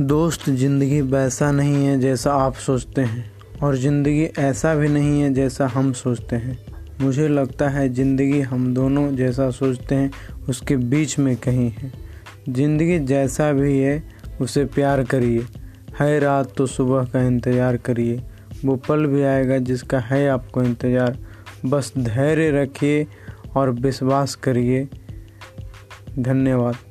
दोस्त, ज़िंदगी वैसा नहीं है जैसा आप सोचते हैं, और ज़िंदगी ऐसा भी नहीं है जैसा हम सोचते हैं। मुझे लगता है ज़िंदगी हम दोनों जैसा सोचते हैं, उसके बीच में कहीं है। ज़िंदगी जैसा भी है, उसे प्यार करिए। है रात तो सुबह का इंतज़ार करिए। वो पल भी आएगा जिसका है आपको इंतज़ार। बस धैर्य रखिए और विश्वास करिए। धन्यवाद।